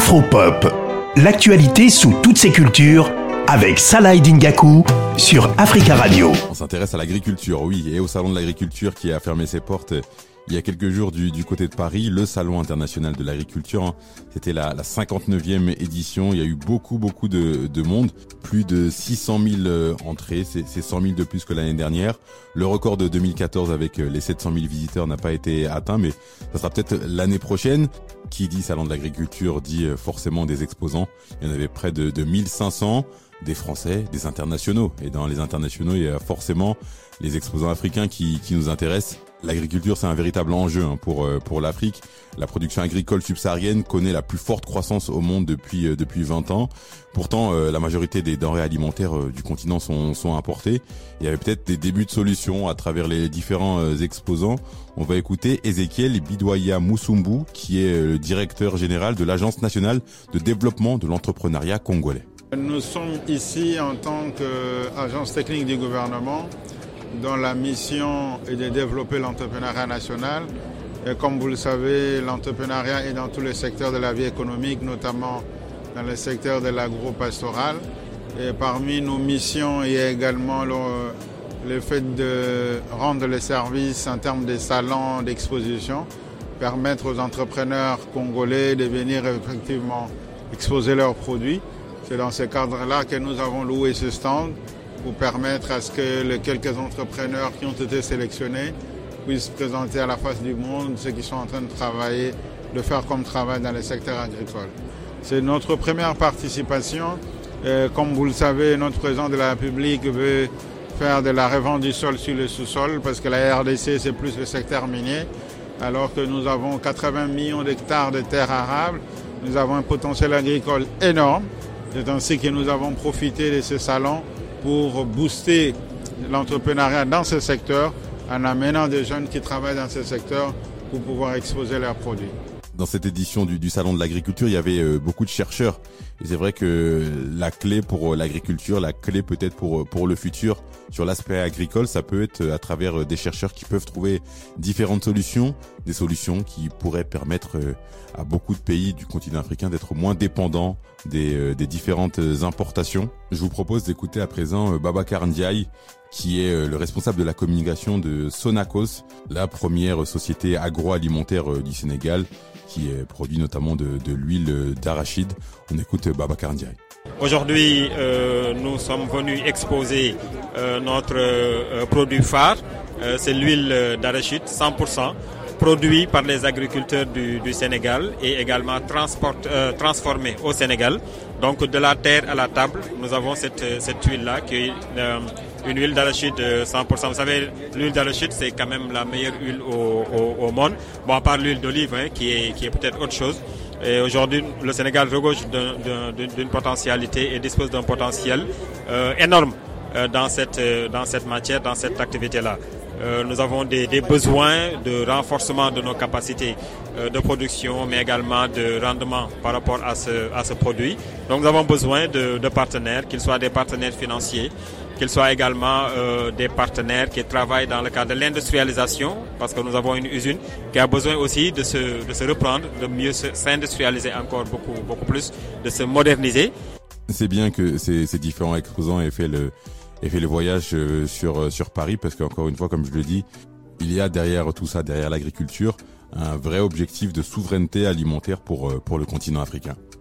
Afropop, l'actualité sous toutes ses cultures avec Salah Dingaku sur Africa Radio. On s'intéresse à l'agriculture, oui, et au salon de l'agriculture qui a fermé ses portes il y a quelques jours du, côté de Paris, le Salon international de l'agriculture. C'était la, la 59e édition. Il y a eu beaucoup, beaucoup de, de monde. Plus de 600 000 euh, entrées. C'est 100 000 de plus que l'année dernière. Le record de 2014 avec euh, les 700 000 visiteurs n'a pas été atteint, mais ça sera peut-être l'année prochaine. Qui dit Salon de l'agriculture dit euh, forcément des exposants. Il y en avait près de, de 1500 des Français, des internationaux. Et dans les internationaux, il y a forcément les exposants africains qui, nous intéressent. L'agriculture, c'est un véritable enjeu hein, pour euh, pour l'Afrique. La production agricole subsaharienne connaît la plus forte croissance au monde depuis euh, depuis 20 ans. Pourtant, euh, la majorité des denrées alimentaires du continent sont sont importées. Il y avait peut-être des débuts de solutions à travers les différents exposants. On va écouter Ezekiel Bidoya Moussumbu, qui est le directeur général de l'Agence nationale de développement de l'entrepreneuriat congolais. Nous sommes ici en tant qu'agence technique du gouvernement dont la mission est de développer l'entrepreneuriat national. Et comme vous le savez, l'entrepreneuriat est dans tous les secteurs de la vie économique, notamment dans le secteur de l'agro-pastoral. Et parmi nos missions, il y a également le, le fait de rendre les services en termes de salons d'exposition, permettre aux entrepreneurs congolais de venir effectivement exposer leurs produits. C'est dans ce cadre-là que nous avons loué ce stand pour permettre à ce que les quelques entrepreneurs qui ont été sélectionnés puissent présenter à la face du monde ce qu'ils sont en train de travailler, de faire comme travail dans le secteur agricole. C'est notre première participation. Et comme vous le savez, notre président de la République veut faire de la revente du sol sur le sous-sol parce que la RDC, c'est plus le secteur minier, alors que nous avons 80 millions d'hectares de terres arables. Nous avons un potentiel agricole énorme. C'est ainsi que nous avons profité de ce salon pour booster l'entrepreneuriat dans ce secteur en amenant des jeunes qui travaillent dans ce secteur pour pouvoir exposer leurs produits. Dans cette édition du, du salon de l'agriculture, il y avait euh, beaucoup de chercheurs. Et c'est vrai que la clé pour euh, l'agriculture, la clé peut-être pour euh, pour le futur sur l'aspect agricole, ça peut être à travers des chercheurs qui peuvent trouver différentes solutions, des solutions qui pourraient permettre à beaucoup de pays du continent africain d'être moins dépendants des, des différentes importations. Je vous propose d'écouter à présent Babacar Ndiaye, qui est le responsable de la communication de Sonacos, la première société agroalimentaire du Sénégal, qui produit notamment de, de l'huile d'arachide. On écoute Babacar Ndiaye. Aujourd'hui, euh, nous sommes venus exposer euh, notre euh, produit phare, c'est l'huile d'arachide 100%, produit par les agriculteurs du, du Sénégal et également transformé au Sénégal. Donc de la terre à la table, nous avons cette, cette huile-là qui est une huile d'arachide 100%. Vous savez, l'huile d'arachide, c'est quand même la meilleure huile au, monde. Bon, à part l'huile d'olive, hein, qui est, peut-être autre chose. Et aujourd'hui, le Sénégal regorge d'une potentialité et dispose d'un potentiel euh, énorme euh, dans, cette, euh, dans cette matière, dans cette activité-là. Euh, nous avons des, besoins de renforcement de nos capacités euh, de production, mais également de rendement par rapport à ce, à ce produit. Donc nous avons besoin de partenaires, qu'ils soient des partenaires financiers, qu'ils soient également euh, des partenaires qui travaillent dans le cadre de l'industrialisation, parce que nous avons une usine qui a besoin aussi de se, reprendre, de mieux s'industrialiser encore beaucoup, plus, de se moderniser. C'est bien que ces, différents exposants aient fait le, aient fait le voyage sur, Paris, parce qu'encore une fois, comme je le dis, il y a derrière tout ça, derrière l'agriculture, un vrai objectif de souveraineté alimentaire pour le continent africain.